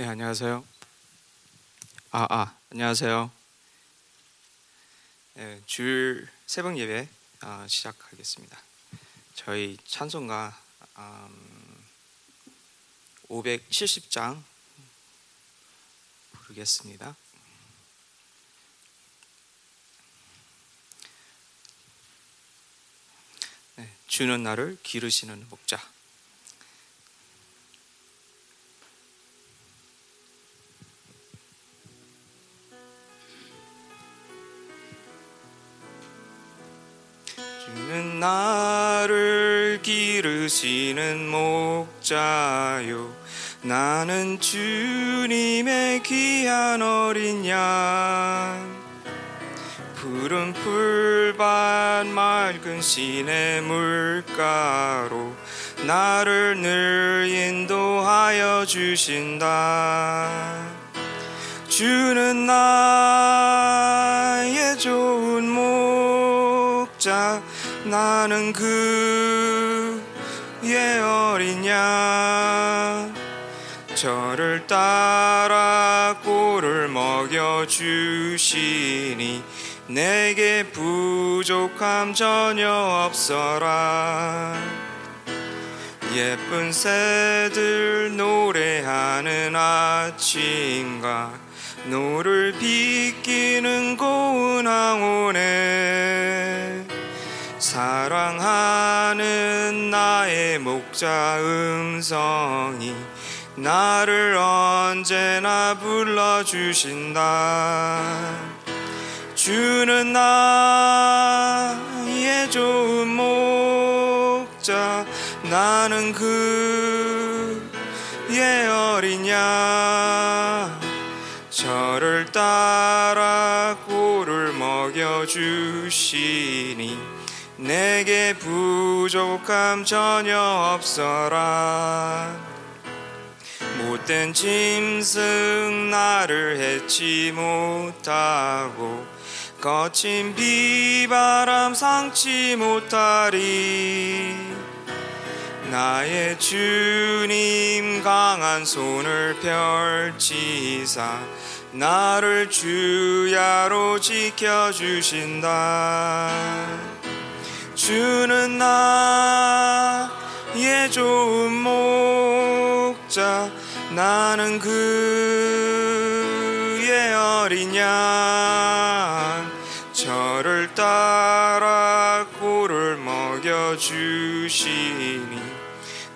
네, 안녕하세요. 아, 아, 안녕하세요. 네, 주일 새벽 예배 아, 시작하겠습니다. 저희 찬송가 음, 570장 부르겠습니다. 네, 주는 나를 기르시는 목자. 기르시는 목자요. 나는 주님의 귀한 어린 양. 푸른 풀밭 맑은 시내 물가로 나를 늘 인도하여 주신다. 주는 나의 좋은 목자. 나는 그의 어린 양 철을 따라 꼴을 먹여 주시니 내게 부족함 전혀 없어라. 예쁜 새들 노래하는 아침과 노을 비끼는 고운 황혼에 사랑하는 나의 목자 음성이 나를 언제나 불러주신다. 주는 나의 좋은 목자 나는 그의 어린 양 저를 따라 꼴을 먹여 주시니 내게 부족함 전혀 없어라. 못된 짐승 나를 해치 못하고 거친 비바람 상치 못하리. 나의 주님 강한 손을 펼치사 나를 주야로 지켜주신다 주는 나의 좋은 목자 나는 그의 어린 양. 저를 따라 꼴을 먹여 주시니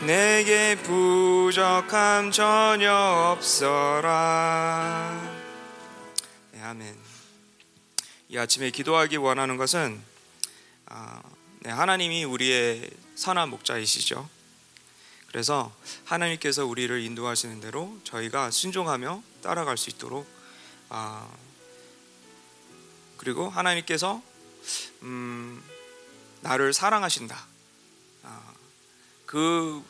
내게 부족함 전혀 없어라. 네, 아멘. 이 아침에 기도하기 원하는 것은 아, 네, 하나님이 우리의 선한 목자이시죠 그래서 하나님께서 우리를 인도하시는 대로 저희가 순종하며 따라갈 수 있도록 아, 그리고 하나님께서 음, 나를 사랑하신다. 아, 그,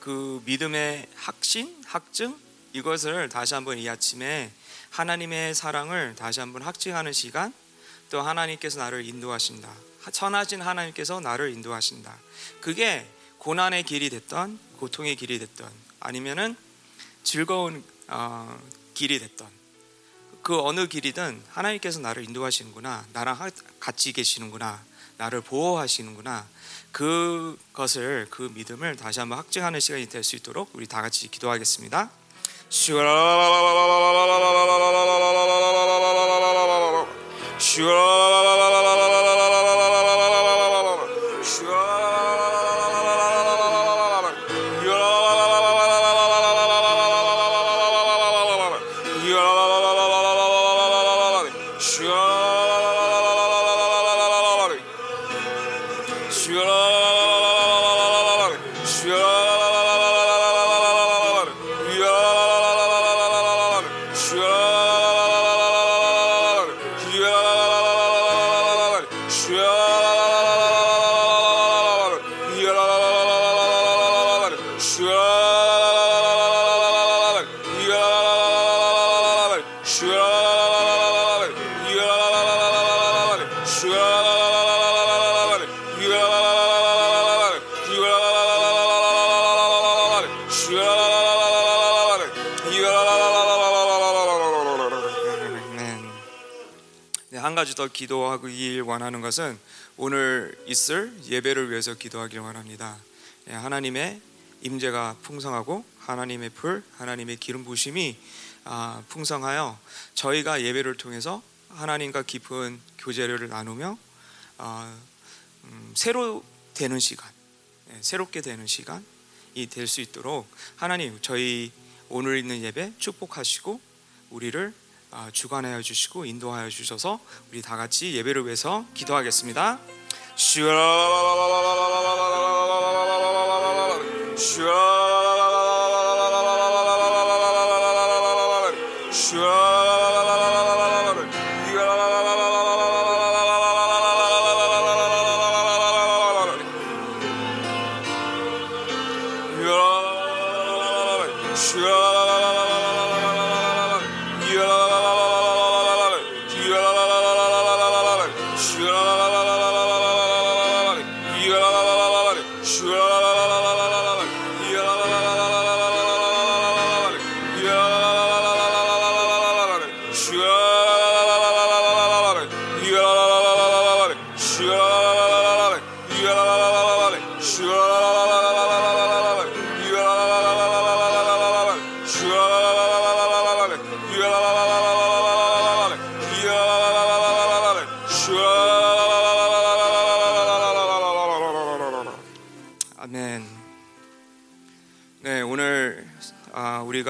그 믿음의 확신, 확증 이것을 다시 한번 이 아침에 하나님의 사랑을 다시 한번 확증하는 시간, 또 하나님께서 나를 인도하신다. 선하신 하나님께서 나를 인도하신다. 그게 고난의 길이 됐던, 고통의 길이 됐던, 아니면은 즐거운 어, 길이 됐던, 그 어느 길이든 하나님께서 나를 인도하시는구나, 나랑 같이 계시는구나, 나를 보호하시는구나. 그것을 그 믿음을 다시 한번 확증하는 시간이 될 수 있도록 우리 다 같이 기도하겠습니다. 슈라 you. 한 가지 더 기도하길 원하는 것은 오늘 있을 예배를 위해서 기도하길 원합니다. 예, 하나님의 임재가 풍성하고 하나님의 불, 하나님의 기름 부심이 아, 풍성하여 저희가 예배를 통해서 하나님과 깊은 교제를 나누며 아, 음, 새로 되는 시간, 예, 새롭게 되는 시간이 될 수 있도록 하나님 저희 오늘 있는 예배 축복하시고 우리를 아, 주관하여 주시고 인도하여 주셔서 우리 다 같이 예배를 위해서 기도하겠습니다. 아멘.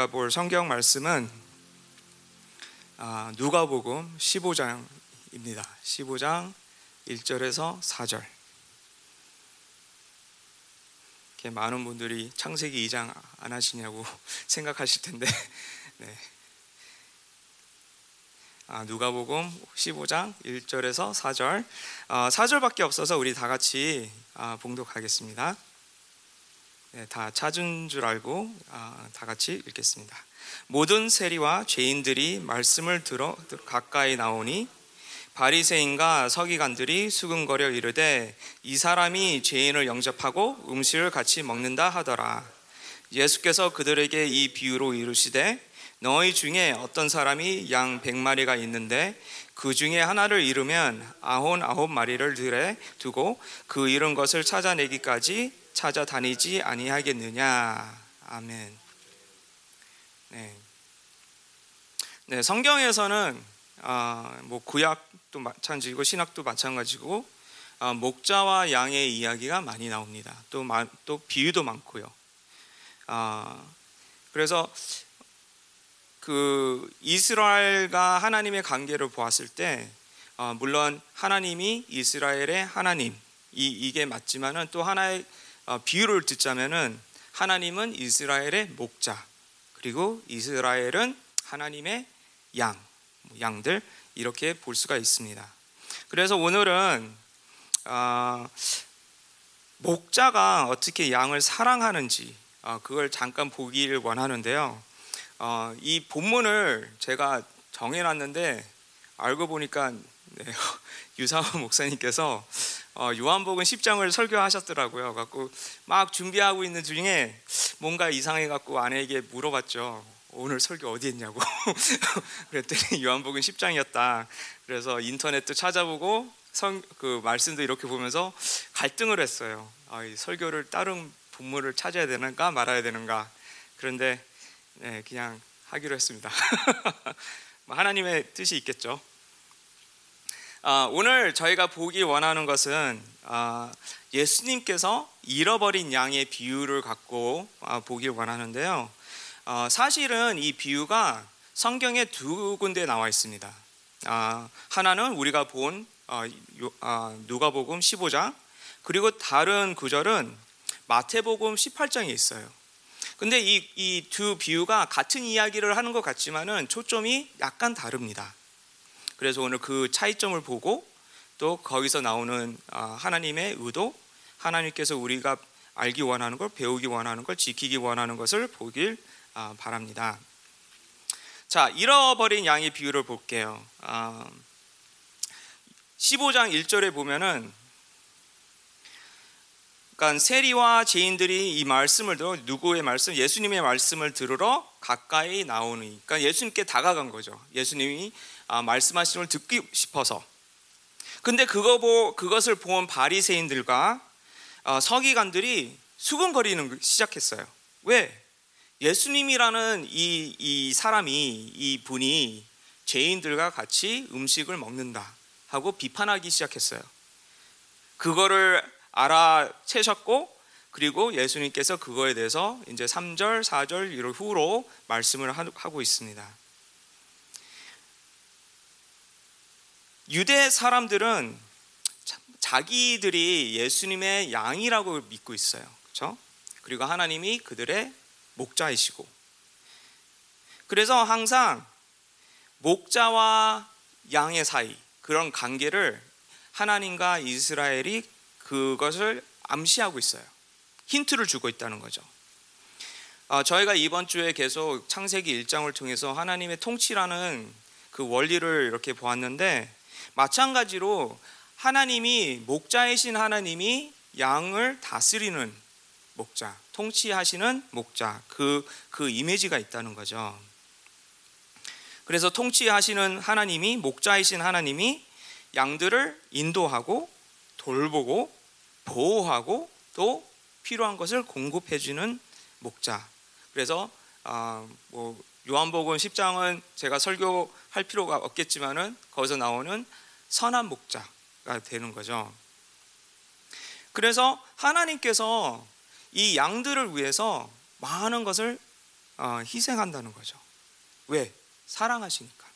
우리가 볼 성경 말씀은 아, 누가복음 15장입니다. 15장 1절에서 4절. 이렇게 많은 분들이 창세기 2장 안 하시냐고 생각하실 텐데, 네. 아, 누가복음 15장 1절에서 4절. 아, 4절밖에 없어서 우리 다 같이 아, 봉독하겠습니다. 네, 다 찾은 줄 알고 아, 다 같이 읽겠습니다. 모든 세리와 죄인들이 말씀을 들어 가까이 나오니 바리새인과 서기관들이 수근거려 이르되 이 사람이 죄인을 영접하고 음식을 같이 먹는다 하더라. 예수께서 그들에게 이 비유로 이르시되 너희 중에 어떤 사람이 양 백마리가 있는데 그 중에 하나를 잃으면 아흔 아홉 마리를 들에 두고 그 잃은 것을 찾아내기까지 찾아다니지 아니하겠느냐. 아멘. 네. 네, 성경에서는 아, 뭐 구약도 마찬가지고 신학도 마찬가지고 아, 목자와 양의 이야기가 많이 나옵니다. 또, 마, 또 비유도 많고요. 아, 그래서 그 이스라엘과 하나님의 관계를 보았을 때 어, 물론 하나님이 이스라엘의 하나님 이, 이게 맞지만은 또 하나의 어, 비유를 듣자면은 하나님은 이스라엘의 목자 그리고 이스라엘은 하나님의 양 양들 이렇게 볼 수가 있습니다. 그래서 오늘은 어, 목자가 어떻게 양을 사랑하는지 어, 그걸 잠깐 보기를 원하는데요. 어, 이 본문을 제가 정해놨는데 알고 보니까 네, 유사원 목사님께서 어, 요한복음 10장을 설교하셨더라고요. 갖고 막 준비하고 있는 중에 뭔가 이상해 갖고 아내에게 물어봤죠. 오늘 설교 어디 했냐고. 그랬더니 요한복음 10장이었다. 그래서 인터넷도 찾아보고 성, 그 말씀도 이렇게 보면서 갈등을 했어요. 아, 이 설교를 다른 본문을 찾아야 되는가 말아야 되는가. 그런데 네, 그냥 하기로 했습니다. 뭐 하나님의 뜻이 있겠죠. 아, 오늘 저희가 보기 원하는 것은 아, 예수님께서 잃어버린 양의 비유를 갖고 아, 보길 원하는데요. 아, 사실은 이 비유가 성경에 두 군데 나와 있습니다. 아, 하나는 우리가 본 아, 아, 누가복음 15장 그리고 다른 구절은 마태복음 18장에 있어요. 근데 이 이 두 비유가 같은 이야기를 하는 것 같지만은 초점이 약간 다릅니다. 그래서 오늘 그 차이점을 보고 또 거기서 나오는 하나님의 의도, 하나님께서 우리가 알기 원하는 걸 배우기 원하는 걸 지키기 원하는 것을 보길 바랍니다. 자, 잃어버린 양의 비유를 볼게요. 15장 1절에 보면은 그러니까 세리와 죄인들이 이 말씀을 들어 누구의 말씀? 예수님의 말씀을 들으러 가까이 나오니. 그러니까 예수님께 다가간 거죠. 예수님이 아, 말씀하시는 걸 듣기 싶어서 근데 그거 보 그것을 본 바리새인들과 어, 서기관들이 수근거리는 시작했어요. 왜? 예수님이라는 이, 이 사람이 이 분이 죄인들과 같이 음식을 먹는다 하고 비판하기 시작했어요. 그거를 알아채셨고 그리고 예수님께서 그거에 대해서 이제 3절, 4절 이런 후로 말씀을 하고 있습니다. 유대 사람들은 자기들이 예수님의 양이라고 믿고 있어요. 그렇죠? 그리고 하나님이 그들의 목자이시고 그래서 항상 목자와 양의 사이 그런 관계를 하나님과 이스라엘이 그것을 암시하고 있어요. 힌트를 주고 있다는 거죠. 어, 저희가 이번 주에 계속 창세기 1장을 통해서 하나님의 통치라는 그 원리를 이렇게 보았는데 마찬가지로 하나님이 목자이신 하나님이 양을 다스리는 목자, 통치하시는 목자 그그 그 이미지가 있다는 거죠. 그래서 통치하시는 하나님이 목자이신 하나님이 양들을 인도하고 돌보고 보호하고 또 필요한 것을 공급해 주는 목자. 그래서 아, 뭐 요한복음 10장은 제가 설교할 필요가 없겠지만은 거기서 나오는 선한 목자가 되는 거죠. 그래서 하나님께서 이 양들을 위해서 많은 것을 어, 희생한다는 거죠. 왜? 사랑하시니까.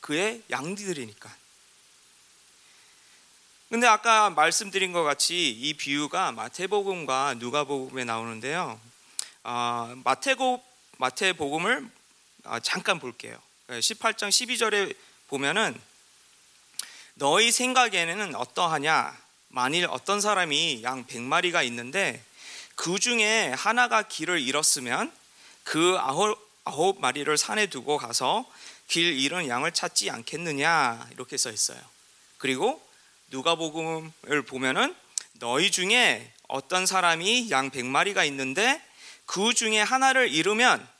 그의 양들이니까. 근데 아까 말씀드린 것 같이 이 비유가 마태복음과 누가복음에 나오는데요. 어, 마태고 마태복음을 어, 잠깐 볼게요. 18장 12절에 보면은 너희 생각에는 어떠하냐? 만일 어떤 사람이 양 100마리가 있는데 그 중에 하나가 길을 잃었으면 그 아홉, 아홉 마리를 산에 두고 가서 길 잃은 양을 찾지 않겠느냐 이렇게 써 있어요. 그리고 누가복음을 보면은 너희 중에 어떤 사람이 양 100마리가 있는데 그 중에 하나를 잃으면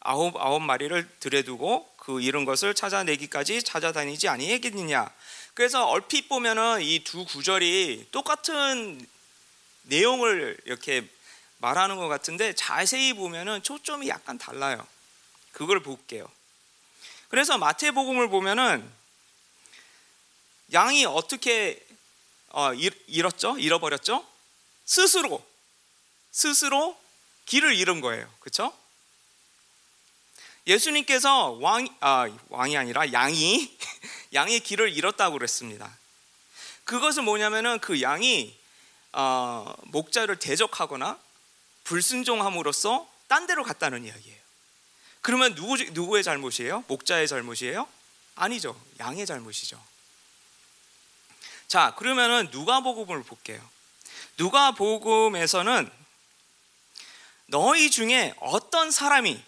아홉 아홉 마리를 들여두고 그 잃은 것을 찾아내기까지 찾아다니지 아니겠느냐. 그래서 얼핏 보면은 이 두 구절이 똑같은 내용을 이렇게 말하는 것 같은데 자세히 보면은 초점이 약간 달라요. 그걸 볼게요. 그래서 마태복음을 보면은 양이 어떻게 어, 잃었죠? 잃어버렸죠? 스스로 스스로 길을 잃은 거예요. 그렇죠? 예수님께서 왕 아, 왕이 아니라 양이 양의 길을 잃었다고 그랬습니다. 그것은 뭐냐면은 그 양이 어, 목자를 대적하거나 불순종함으로써 딴 데로 갔다는 이야기예요. 그러면 누구 누구의 잘못이에요? 목자의 잘못이에요? 아니죠. 양의 잘못이죠. 자, 그러면은 누가복음을 볼게요. 누가복음에서는 너희 중에 어떤 사람이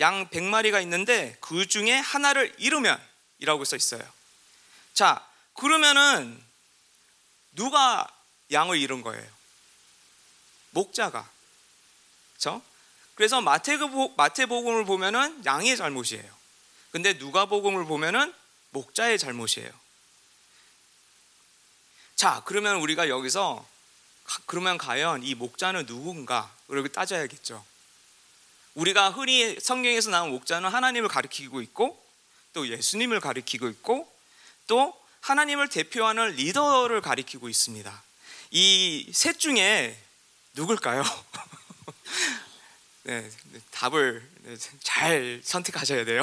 양 100마리가 있는데 그 중에 하나를 잃으면 이라고 써 있어요. 자, 그러면은 누가 양을 잃은 거예요? 목자가. 그렇죠? 그래서 마태복음을 보면은 양의 잘못이에요. 근데 누가복음을 보면은 목자의 잘못이에요. 자, 그러면 우리가 여기서 그러면 과연 이 목자는 누군가 이렇게 따져야겠죠. 우리가 흔히 성경에서 나온 목자는 하나님을 가리키고 있고 또 예수님을 가리키고 있고 또 하나님을 대표하는 리더를 가리키고 있습니다. 이 셋 중에 누굴까요? 네, 답을 잘 선택하셔야 돼요.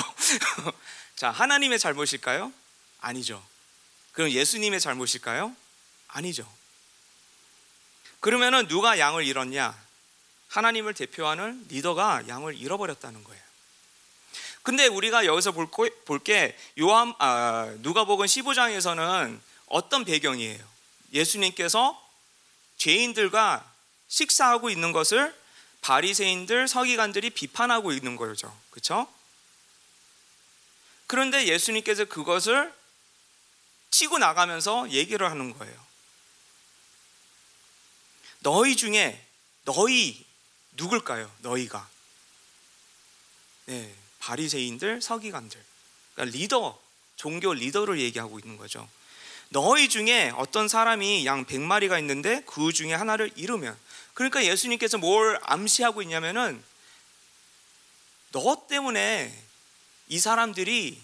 자, 하나님의 잘못일까요? 아니죠. 그럼 예수님의 잘못일까요? 아니죠. 그러면은 누가 양을 잃었냐? 하나님을 대표하는 리더가 양을 잃어버렸다는 거예요. 근데 우리가 여기서 볼게 요한 아, 누가복음 15장에서는 어떤 배경이에요? 예수님께서 죄인들과 식사하고 있는 것을 바리새인들 서기관들이 비판하고 있는 거죠. 그렇죠? 그런데 예수님께서 그것을 치고 나가면서 얘기를 하는 거예요. 너희 중에 너희 누굴까요? 너희가 네, 바리새인들, 서기관들, 그러니까 리더, 종교 리더를 얘기하고 있는 거죠. 너희 중에 어떤 사람이 양 100마리가 있는데 그 중에 하나를 잃으면 그러니까 예수님께서 뭘 암시하고 있냐면은 너 때문에 이 사람들이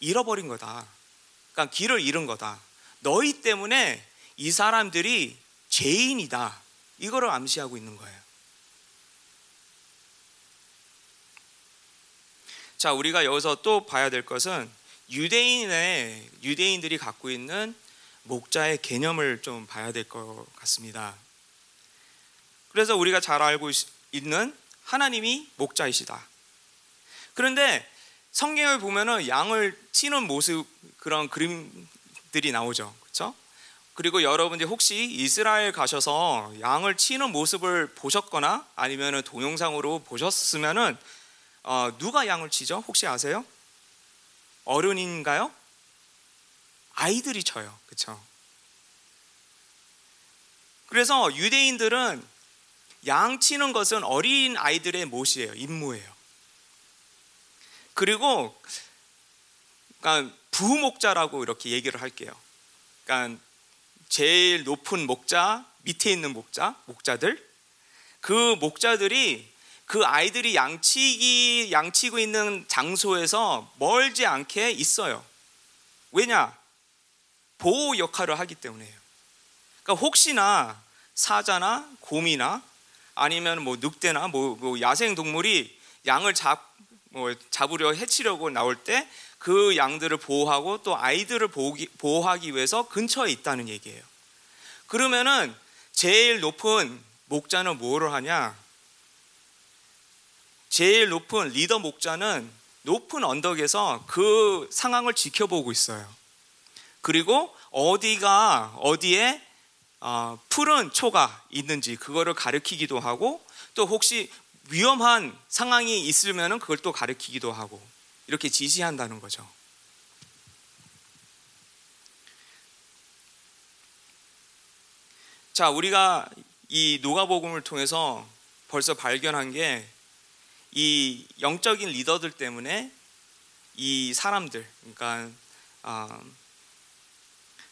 잃어버린 거다. 그러니까 길을 잃은 거다. 너희 때문에 이 사람들이 죄인이다. 이거를 암시하고 있는 거예요. 자, 우리가 여기서 또 봐야 될 것은 유대인의 유대인들이 갖고 있는 목자의 개념을 좀 봐야 될 것 같습니다. 그래서 우리가 잘 알고 있는 하나님이 목자이시다. 그런데 성경을 보면은 양을 치는 모습 그런 그림들이 나오죠. 그렇죠? 그리고 여러분들 혹시 이스라엘 가셔서 양을 치는 모습을 보셨거나 아니면 동영상으로 보셨으면은 어, 누가 양을 치죠? 혹시 아세요? 어른인가요? 아이들이 쳐요. 그렇죠? 그래서 유대인들은 양 치는 것은 어린 아이들의 못이에요. 임무예요. 그리고 그러니까 부목자라고 이렇게 얘기를 할게요. 그러니까 제일 높은 목자, 밑에 있는 목자, 목자들 그 목자들이 그 아이들이 양치기 양치고 있는 장소에서 멀지 않게 있어요. 왜냐? 보호 역할을 하기 때문에요. 그러니까 혹시나 사자나 곰이나 아니면 뭐 늑대나 뭐, 뭐 야생 동물이 양을 잡, 뭐 잡으려 해치려고 나올 때 그 양들을 보호하고 또 아이들을 보호기, 보호하기 위해서 근처에 있다는 얘기예요. 그러면은 제일 높은 목자는 뭐를 하냐? 제일 높은 리더 목자는 높은 언덕에서 그 상황을 지켜보고 있어요. 그리고 어디가 어디에 어, 푸른 초가 있는지 그거를 가르키기도 하고 또 혹시 위험한 상황이 있으면 그걸 또 가르키기도 하고 이렇게 지시한다는 거죠. 자, 우리가 이 노가복음을 통해서 벌써 발견한 게 이 영적인 리더들 때문에 이 사람들, 그러니까 어,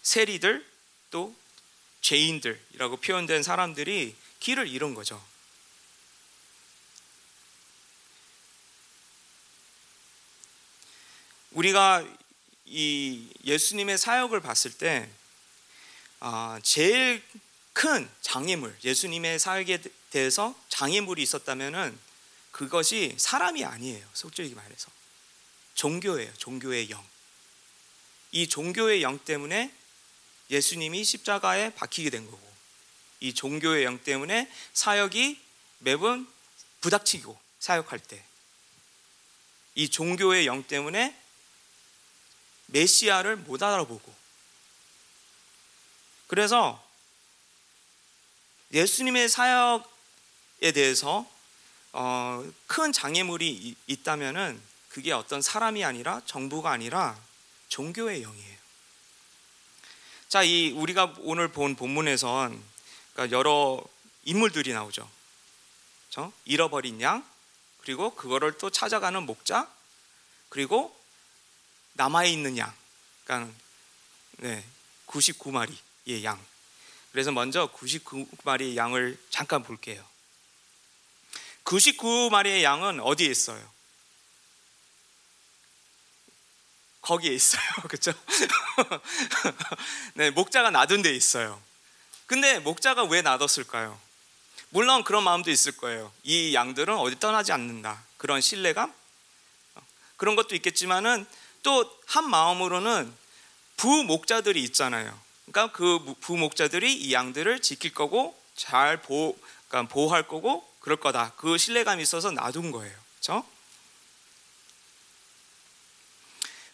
세리들 또 죄인들이라고 표현된 사람들이 길을 잃은 거죠. 우리가 이 예수님의 사역을 봤을 때 아, 제일 큰 장애물, 예수님의 사역에 대해서 장애물이 있었다면은 그것이 사람이 아니에요. 솔직히 말해서 종교예요. 종교의 영. 이 종교의 영 때문에 예수님이 십자가에 박히게 된 거고 이 종교의 영 때문에 사역이 매번 부닥치고 사역할 때 이 종교의 영 때문에 메시아를 못 알아보고 그래서 예수님의 사역에 대해서 어, 큰 장애물이 있다면은 그게 어떤 사람이 아니라 정부가 아니라 종교의 영이에요. 자, 이 우리가 오늘 본 본문에선 그러니까 여러 인물들이 나오죠. 그렇죠? 잃어버린 양, 그리고 그거를 또 찾아가는 목자, 그리고 남아 있는 양, 그러니까 네, 99마리의 양. 그래서 먼저 99마리의 양을 잠깐 볼게요. 99마리의 양은 어디에 있어요? 거기에 있어요. 그렇죠? 네, 목자가 놔둔 데 있어요. 근데 목자가 왜 놔뒀을까요? 물론 그런 마음도 있을 거예요. 이 양들은 어디 떠나지 않는다. 그런 신뢰감? 그런 것도 있겠지만은 또 한 마음으로는 부목자들이 있잖아요. 그러니까 그 부목자들이 이 양들을 지킬 거고 잘 보호, 그러니까 보호할 거고 그럴 거다. 그 신뢰감이 있어서 놔둔 거예요. 그렇죠?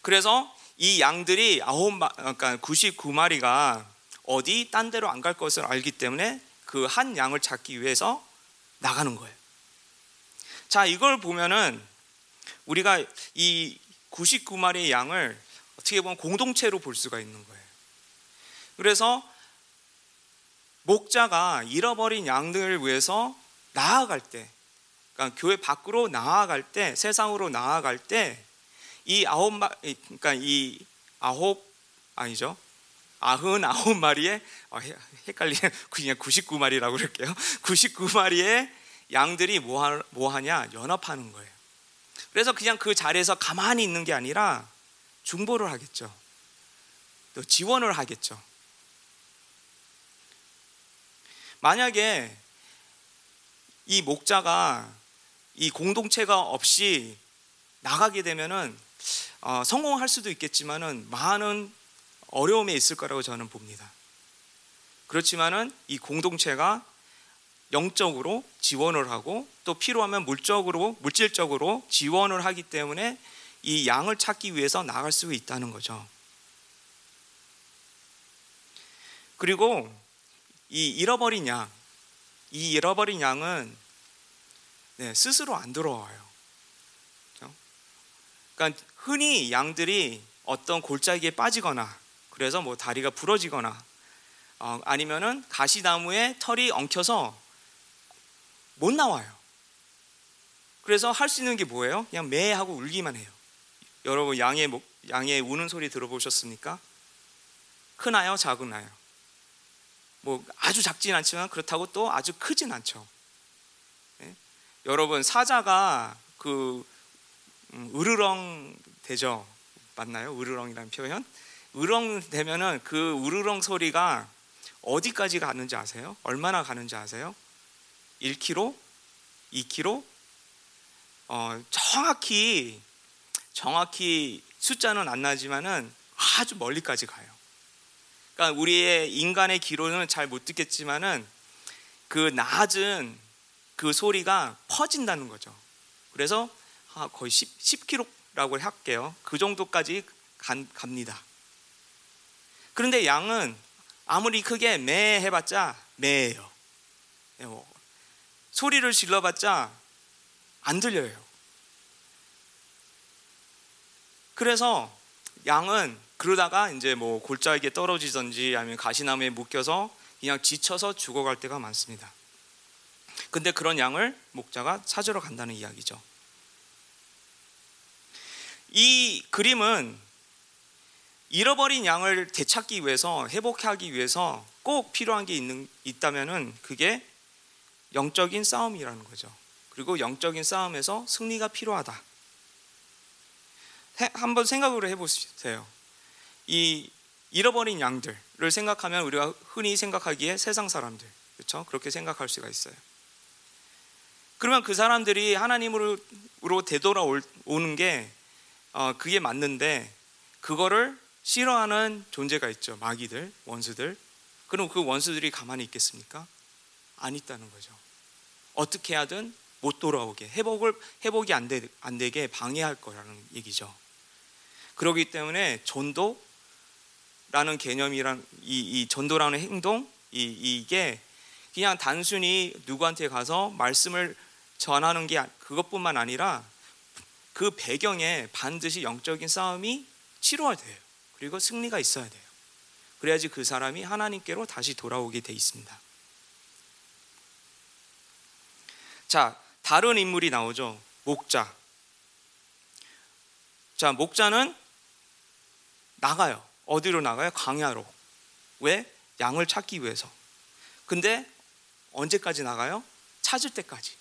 그래서 이 양들이 아홉 그러니까 99마리가 어디 딴 데로 안 갈 것을 알기 때문에 그 한 양을 찾기 위해서 나가는 거예요. 자, 이걸 보면은 우리가 이 99마리의 양을 어떻게 보면 공동체로 볼 수가 있는 거예요. 그래서 목자가 잃어버린 양들을 위해서 나아갈 때, 그러니까 교회 밖으로 나아갈 때, 세상으로 나아갈 때, 이 아홉 마, 그러니까 이 아홉 아니죠? 아흔 아홉 마리에 어, 헷갈리네 그냥 99 마리라고 그럴게요. 99 마리의 양들이 뭐, 뭐 하냐 연합하는 거예요. 그래서 그냥 그 자리에서 가만히 있는 게 아니라 중보를 하겠죠. 또 지원을 하겠죠. 만약에 이 목자가 이 공동체가 없이 나가게 되면은 어, 성공할 수도 있겠지만은 많은 어려움에 있을 거라고 저는 봅니다. 그렇지만은 이 공동체가 영적으로 지원을 하고 또 필요하면 물적으로 물질적으로 지원을 하기 때문에 이 양을 찾기 위해서 나갈 수 있다는 거죠. 그리고 이 잃어버린 양, 이 잃어버린 양은 네, 스스로 안 들어와요. 그렇죠? 그러니까 흔히 양들이 어떤 골짜기에 빠지거나 그래서 뭐 다리가 부러지거나 어, 아니면은 가시나무에 털이 엉켜서 못 나와요. 그래서 할 수 있는 게 뭐예요? 그냥 매 하고 울기만 해요. 여러분 양의 양의 우는 소리 들어보셨습니까? 크나요, 작으나요? 뭐 아주 작진 않지만 그렇다고 또 아주 크진 않죠. 네? 여러분 사자가 그 음, 으르렁 되죠? 맞나요? 으르렁이라는 표현? 으렁 되면은 그 으르렁 소리가 어디까지 가는지 아세요? 얼마나 가는지 아세요? 1km, 2km, 어, 정확히 정확히 숫자는 안 나지만은 아주 멀리까지 가요. 그러니까 우리의 인간의 귀로는 잘 못 듣겠지만은 그 낮은 그 소리가 퍼진다는 거죠. 그래서 거의 10, 10km라고 할게요. 그 정도까지 간, 갑니다. 그런데 양은 아무리 크게 매 해봤자 매예요. 예, 뭐 소리를 질러봤자 안 들려요. 그래서 양은 그러다가 이제 뭐 골짜기에 떨어지든지 아니면 가시나무에 묶여서 그냥 지쳐서 죽어갈 때가 많습니다. 근데 그런 양을 목자가 찾으러 간다는 이야기죠. 이 그림은 잃어버린 양을 되찾기 위해서 회복하기 위해서 꼭 필요한 게 있는 있다면은 그게 영적인 싸움이라는 거죠. 그리고 영적인 싸움에서 승리가 필요하다. 한번 생각을 해보세요. 이 잃어버린 양들을 생각하면 우리가 흔히 생각하기에 세상 사람들, 그렇죠? 그렇게 생각할 수가 있어요. 그러면 그 사람들이 하나님으로 되돌아오는 게 어, 그게 맞는데 그거를 싫어하는 존재가 있죠. 마귀들, 원수들. 그럼 그 원수들이 가만히 있겠습니까? 안 있다는 거죠. 어떻게 하든 못 돌아오게 회복을 회복이 안, 되, 안 되게 방해할 거라는 얘기죠. 그렇기 때문에 전도 라는 개념이란 이, 이 전도라는 행동 이, 이게 그냥 단순히 누구한테 가서 말씀을 전하는 게 그것뿐만 아니라 그 배경에 반드시 영적인 싸움이 치러야 돼요. 그리고 승리가 있어야 돼요. 그래야지 그 사람이 하나님께로 다시 돌아오게 돼 있습니다. 자, 다른 인물이 나오죠. 목자. 자, 목자는 나가요. 어디로 나가요? 광야로. 왜? 양을 찾기 위해서. 근데 언제까지 나가요? 찾을 때까지.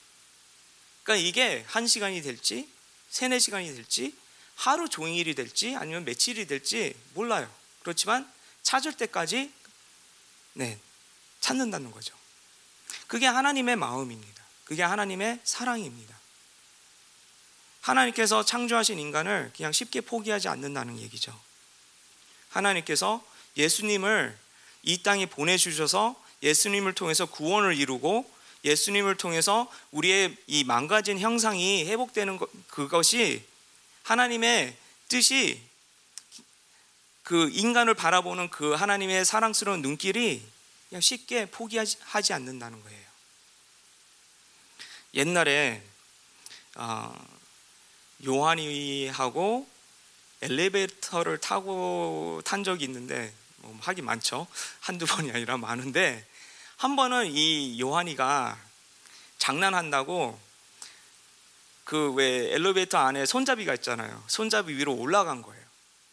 그러니까 이게 한 시간이 될지, 세네 시간이 될지, 하루 종일이 될지, 아니면 며칠이 될지 몰라요. 그렇지만 찾을 때까지 네, 찾는다는 거죠. 그게 하나님의 마음입니다. 그게 하나님의 사랑입니다. 하나님께서 창조하신 인간을 그냥 쉽게 포기하지 않는다는 얘기죠. 하나님께서 예수님을 이 땅에 보내주셔서 예수님을 통해서 구원을 이루고 예수님을 통해서 우리의 이 망가진 형상이 회복되는 것, 그것이 하나님의 뜻이 그 인간을 바라보는 그 하나님의 사랑스러운 눈길이 그냥 쉽게 포기하지 않는다는 거예요. 옛날에 어, 요한이하고 엘리베이터를 타고 탄 적이 있는데 뭐 하기 많죠. 한두 번이 아니라 많은데 한 번은 이 요한이가 장난한다고 그 왜 엘리베이터 안에 손잡이가 있잖아요. 손잡이 위로 올라간 거예요.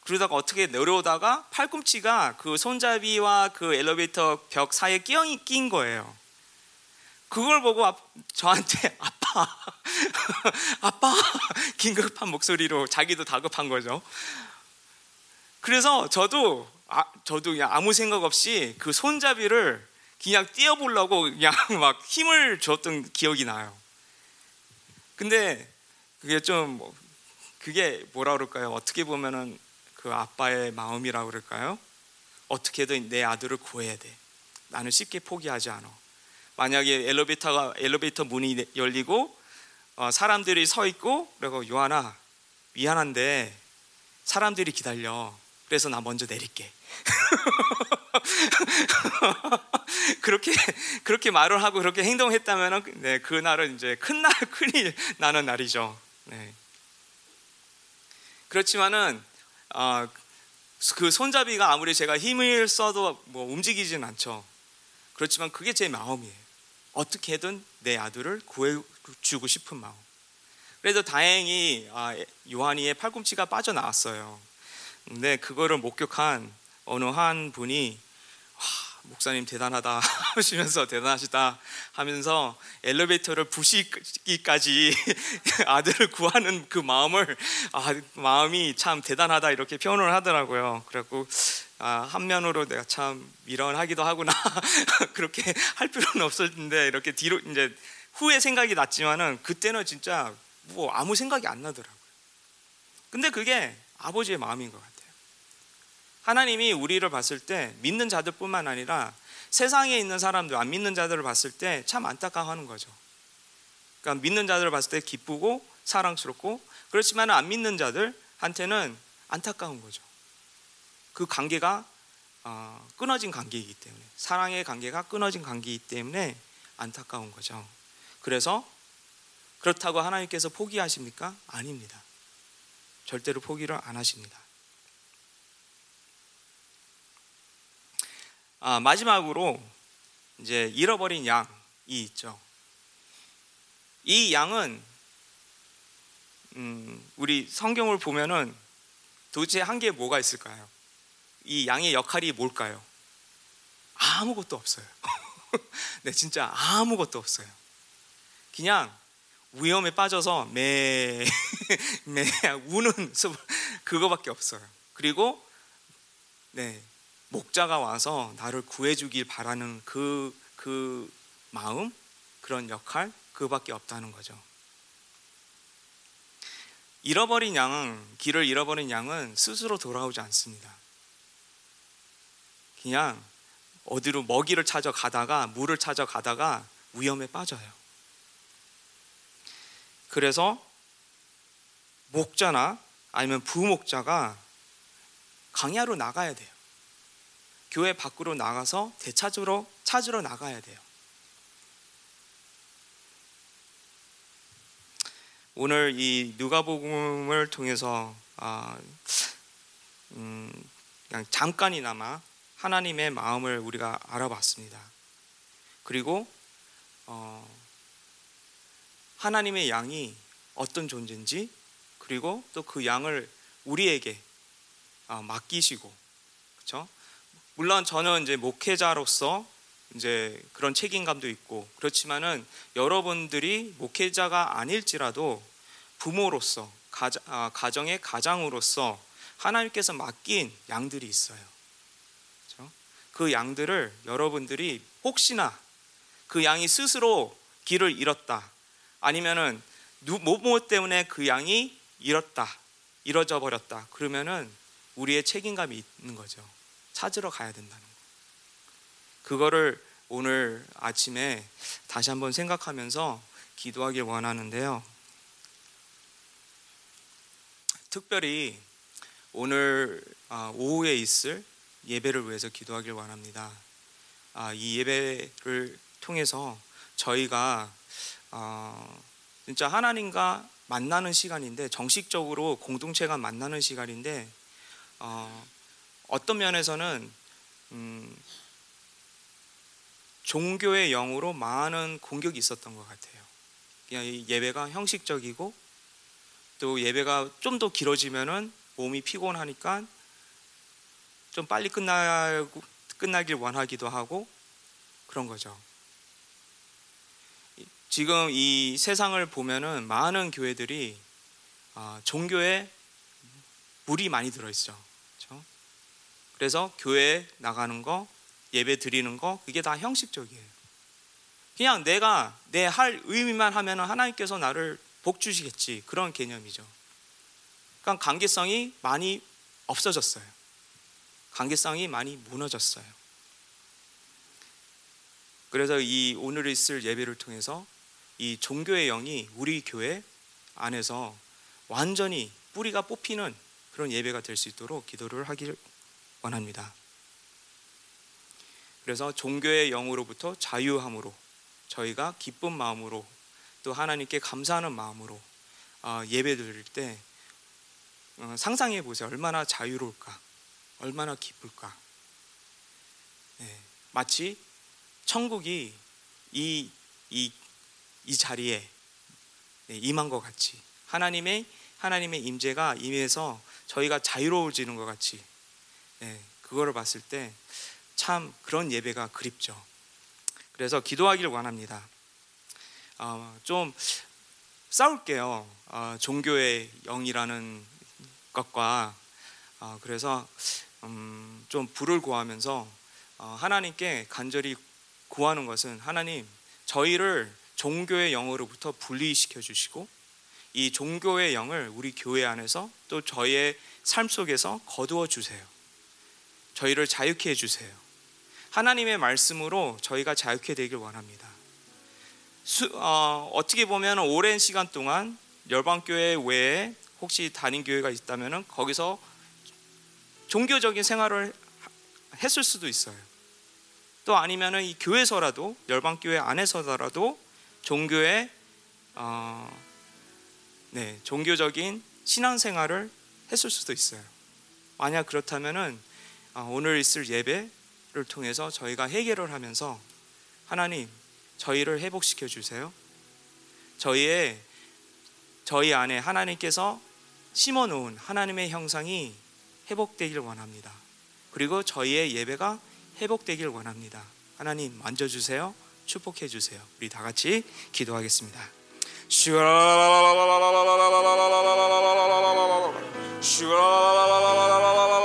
그러다가 어떻게 내려오다가 팔꿈치가 그 손잡이와 그 엘리베이터 벽 사이에 끼어 낀 거예요. 그걸 보고 아, 저한테 아빠, 아빠 긴급한 목소리로 자기도 다급한 거죠. 그래서 저도 아, 저도 그냥 아무 생각 없이 그 손잡이를 그냥 띄어보려고 그냥 막 힘을 줬던 기억이 나요. 근데 그게 좀 뭐- 그게 뭐라 그럴까요? 어떻게 보면은 그 아빠의 마음이라 그럴까요? 어떻게든 내 아들을 구해야 돼. 나는 쉽게 포기하지 않아. 만약에 엘리베이터가 엘리베이터 문이 내- 열리고 어, 사람들이 서 있고 그리고 요한아 미안한데 사람들이 기다려. 그래서 나 먼저 내릴게. 그렇게 그렇게 말을 하고 그렇게 행동했다면은 네, 그날은 이제 큰날 큰일 나는 날이죠. 네. 그렇지만은 어, 그 손잡이가 아무리 제가 힘을 써도 뭐 움직이진 않죠. 그렇지만 그게 제 마음이에요. 어떻게든 내 아들을 구해주고 싶은 마음. 그래도 다행히 아, 요한이의 팔꿈치가 빠져나왔어요. 근데 그거를 목격한 어느 한 분이 와, 목사님 대단하다 하시면서 대단하시다 하면서 엘리베이터를 부시기까지 아들을 구하는 그 마음을 아, 마음이 참 대단하다 이렇게 표현을 하더라고요. 그래갖고 아, 한면으로 내가 참 미련하기도 하구나 그렇게 할 필요는 없을 텐데 이렇게 뒤로 이제 후에 생각이 났지만은 그때는 진짜 뭐 아무 생각이 안 나더라고요. 근데 그게 아버지의 마음인 것 같아요. 하나님이 우리를 봤을 때 믿는 자들뿐만 아니라 세상에 있는 사람들 안 믿는 자들을 봤을 때 참 안타까워하는 거죠. 그러니까 믿는 자들을 봤을 때 기쁘고 사랑스럽고 그렇지만 안 믿는 자들한테는 안타까운 거죠. 그 관계가 어, 끊어진 관계이기 때문에 사랑의 관계가 끊어진 관계이기 때문에 안타까운 거죠. 그래서 그렇다고 하나님께서 포기하십니까? 아닙니다. 절대로 포기를 안 하십니다. 아, 마지막으로 이제 잃어버린 양이 있죠. 이 양은 음, 우리 성경을 보면은 도대체 한게 뭐가 있을까요? 이 양의 역할이 뭘까요? 아무것도 없어요. 네, 진짜 아무것도 없어요. 그냥 위험에 빠져서 매, 매 우는 소- 그거밖에 없어요. 그리고 네 목자가 와서 나를 구해주길 바라는 그, 그 마음, 그런 역할, 그밖에 없다는 거죠. 잃어버린 양은, 길을 잃어버린 양은 스스로 돌아오지 않습니다. 그냥 어디로 먹이를 찾아 가다가, 물을 찾아 가다가 위험에 빠져요. 그래서 목자나 아니면 부목자가 강야로 나가야 돼요. 교회 밖으로 나가서 되찾으러 찾으러 나가야 돼요. 오늘 이 누가복음을 통해서 아, 음, 그냥 잠깐이나마 하나님의 마음을 우리가 알아봤습니다. 그리고 어, 하나님의 양이 어떤 존재인지 그리고 또 그 양을 우리에게 어, 맡기시고 그렇죠? 물론 저는 이제 목회자로서 이제 그런 책임감도 있고 그렇지만은 여러분들이 목회자가 아닐지라도 부모로서 아, 가정의 가장으로서 하나님께서 맡긴 양들이 있어요. 그 양들을 여러분들이 혹시나 그 양이 스스로 길을 잃었다 아니면은 누- 뭐뭐 때문에 그 양이 잃었다 잃어져 버렸다 그러면은 우리의 책임감이 있는 거죠. 찾으러 가야 된다는 거. 그거를 오늘 아침에 다시 한번 생각하면서 기도하길 원하는데요. 특별히 오늘 아, 오후에 있을 예배를 위해서 기도하길 원합니다. 아, 이 예배를 통해서 저희가 어, 진짜 하나님과 만나는 시간인데 정식적으로 공동체가 만나는 시간인데 어, 어떤 면에서는 음, 종교의 영으로 많은 공격이 있었던 것 같아요. 그냥 이 예배가 형식적이고 또 예배가 좀 더 길어지면은 몸이 피곤하니까 좀 빨리 끝나고 끝나길 원하기도 하고 그런 거죠. 지금 이 세상을 보면은 많은 교회들이 아, 종교에 물이 많이 들어 있죠. 그렇죠? 그래서 교회 나가는 거, 예배 드리는 거 그게 다 형식적이에요. 그냥 내가 내 할 의미만 하면 하나님께서 나를 복 주시겠지 그런 개념이죠. 그러니까 관계성이 많이 없어졌어요. 관계성이 많이 무너졌어요. 그래서 이 오늘 있을 예배를 통해서 이 종교의 영이 우리 교회 안에서 완전히 뿌리가 뽑히는 그런 예배가 될 수 있도록 기도를 하길 원합니다. 그래서 종교의 영으로부터 자유함으로 저희가 기쁜 마음으로 또 하나님께 감사하는 마음으로 어, 예배 드릴 때 어, 상상해 보세요. 얼마나 자유로울까, 얼마나 기쁠까. 네, 마치 천국이 이, 이, 이 자리에 네, 임한 것 같이 하나님의 하나님의 임재가 임해서 저희가 자유로워지는 것 같이 네, 그거를 봤을 때 참 그런 예배가 그립죠. 그래서 기도하기를 원합니다. 어, 좀 싸울게요. 어, 종교의 영이라는 것과 어, 그래서 음, 좀 불을 구하면서 어, 하나님께 간절히 구하는 것은 하나님 저희를 종교의 영으로부터 분리시켜 주시고 이 종교의 영을 우리 교회 안에서 또 저희의 삶 속에서 거두어 주세요. 저희를 자유케 해 주세요. 하나님의 말씀으로 저희가 자유케 되길 원합니다. 수, 어, 어떻게 보면 오랜 시간 동안 열방교회 외에 혹시 다닌 교회가 있다면 거기서 종교적인 생활을 했을 수도 있어요. 또 아니면 이 교회에서라도 열방 교회 안에서라도 종교의 어, 네, 종교적인 신앙생활을 했을 수도 있어요. 만약 그렇다면은 어, 오늘 있을 예배 를 통해서 저희가 해결을 하면서 하나님 저희를 회복시켜 주세요. 저희의 저희 안에 하나님께서 심어 놓은 하나님의 형상이 회복되길 원합니다. 그리고 저희의 예배가 회복되길 원합니다. 하나님 만져 주세요. 축복해 주세요. 우리 다 같이 기도하겠습니다. 네,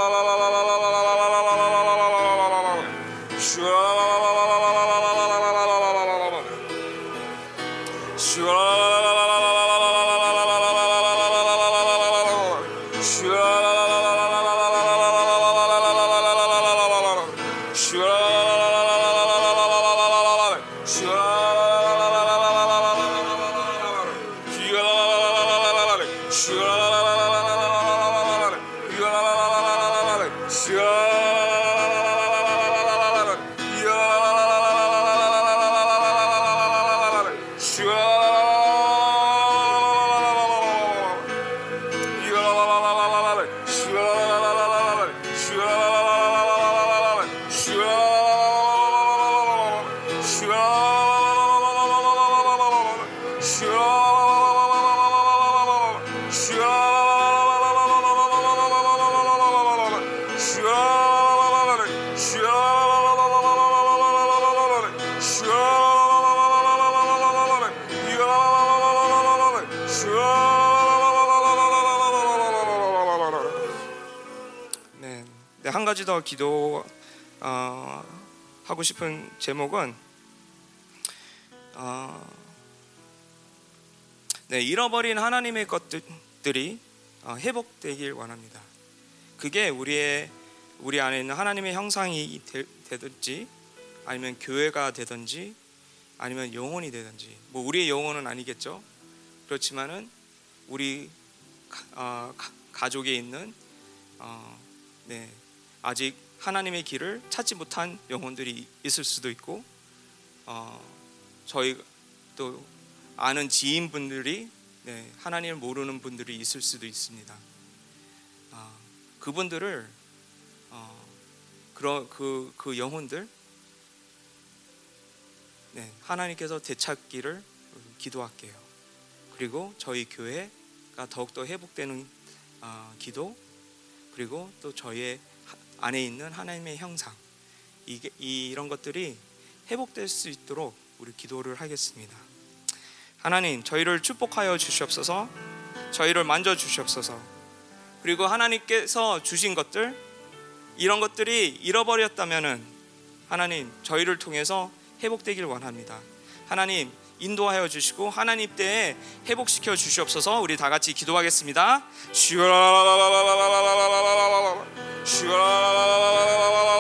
가지 더 기도 어, 하고 싶은 제목은 어, 네, 잃어버린 하나님의 것들이 어, 회복되길 원합니다. 그게 우리의 우리 안에 있는 하나님의 형상이 되, 되든지 아니면 교회가 되든지 아니면 영혼이 되든지 뭐 우리의 영혼은 아니겠죠. 그렇지만은 우리 어, 가족에 있는 어, 네, 아직 하나님의 길을 찾지 못한 영혼들이 있을 수도 있고 어, 저희 또 아는 지인분들이 네, 하나님을 모르는 분들이 있을 수도 있습니다. 어, 그분들을 어, 그런 그, 그 영혼들 네, 하나님께서 되찾기를 기도할게요. 그리고 저희 교회가 더욱더 회복되는 어, 기도 그리고 또 저희의 안에 있는 하나님의 형상 이게 이런 것들이 회복될 수 있도록 우리 기도를 하겠습니다. 하나님, 저희를 축복하여 주시옵소서. 저희를 만져 주시옵소서. 그리고 하나님께서 주신 것들 이런 것들이 잃어버렸다면은 하나님 저희를 통해서 회복되길 원합니다. 하나님 인도하여 주시고 하나님 때에 회복시켜 주시옵소서. 우리 다 같이 기도하겠습니다. 슈라